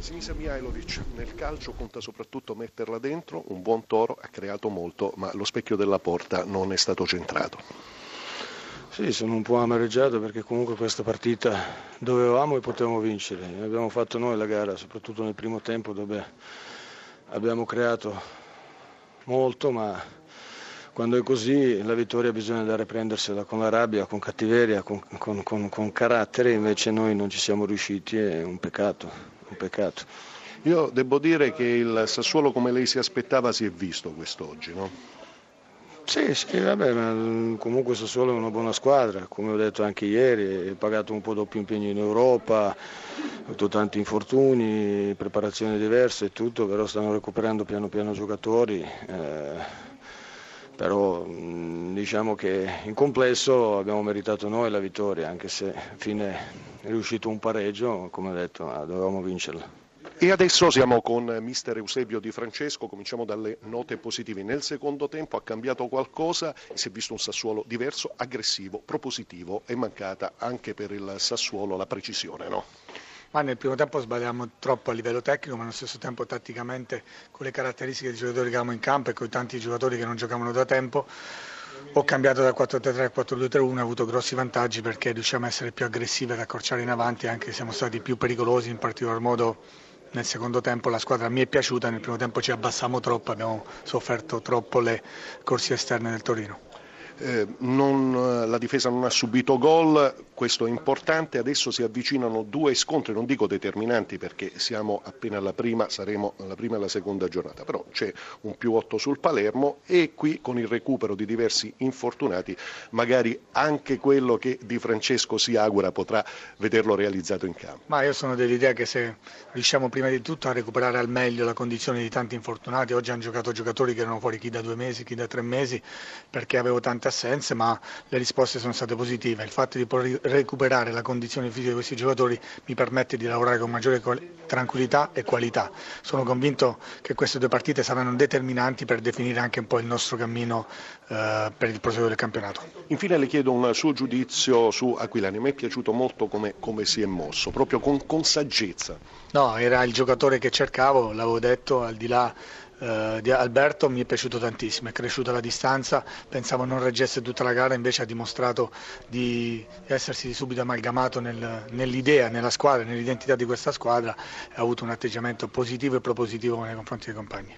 Sinisa Mihailovic, nel calcio conta soprattutto metterla dentro, un buon toro ha creato molto, ma lo specchio della porta non è stato centrato. Sì, sono un po' amareggiato perché comunque questa partita dovevamo e potevamo vincere. Abbiamo fatto noi la gara, soprattutto nel primo tempo dove abbiamo creato molto, ma quando è così la vittoria bisogna andare a prendersela con la rabbia, con cattiveria, con, con, con, con carattere, invece noi non ci siamo riusciti, è un peccato peccato. Io devo dire che il Sassuolo come lei si aspettava si è visto quest'oggi, no? Sì, sì, vabbè, ma comunque Sassuolo è una buona squadra, come ho detto anche ieri, è pagato un po' doppio impegno in Europa, ha avuto tanti infortuni, preparazioni diverse e tutto, però stanno recuperando piano piano giocatori. Eh, però diciamo che in complesso abbiamo meritato noi la vittoria, anche se alla fine è riuscito un pareggio, come ho detto, dovevamo vincerla. E adesso siamo con mister Eusebio Di Francesco, cominciamo dalle note positive. Nel secondo tempo ha cambiato qualcosa, si è visto un Sassuolo diverso, aggressivo, propositivo, è mancata anche per il Sassuolo la precisione, no? ma nel primo tempo sbagliamo troppo a livello tecnico, ma allo stesso tempo tatticamente con le caratteristiche dei giocatori che avevamo in campo e con i tanti giocatori che non giocavano da tempo. Ho cambiato da 4-3-3 a 4-2-3-1, ho avuto grossi vantaggi perché riusciamo a essere più aggressivi ad accorciare in avanti, anche se siamo stati più pericolosi, in particolar modo nel secondo tempo la squadra mi è piaciuta, nel primo tempo ci abbassiamo troppo, abbiamo sofferto troppo le corsie esterne del Torino. Eh, non, la difesa non ha subito gol, questo è importante, adesso si avvicinano due scontri, non dico determinanti perché siamo appena alla prima, saremo alla prima e alla seconda giornata, però c'è un più 8 sul Palermo e qui con il recupero di diversi infortunati magari anche quello che Di Francesco si augura potrà vederlo realizzato in campo. Ma io sono dell'idea che se riusciamo prima di tutto a recuperare al meglio la condizione di tanti infortunati, oggi hanno giocato giocatori che erano fuori chi da due mesi, chi da tre mesi, perché avevo tante assenze, ma le risposte sono state positive. Il fatto di recuperare la condizione fisica di questi giocatori mi permette di lavorare con maggiore tranquillità e qualità. Sono convinto che queste due partite saranno determinanti per definire anche un po' il nostro cammino eh, per il proseguo del campionato. Infine le chiedo un suo giudizio su Aquilani, mi è piaciuto molto come, come si è mosso, proprio con, con saggezza. No, era il giocatore che cercavo, l'avevo detto, al di là eh, di Alberto mi è piaciuto tantissimo, è cresciuta la distanza, pensavo non reggesse tutta la gara, invece ha dimostrato di essersi subito amalgamato nel, nell'idea, nella squadra, nell'identità di questa squadra ha avuto un atteggiamento positivo e propositivo nei confronti dei compagni.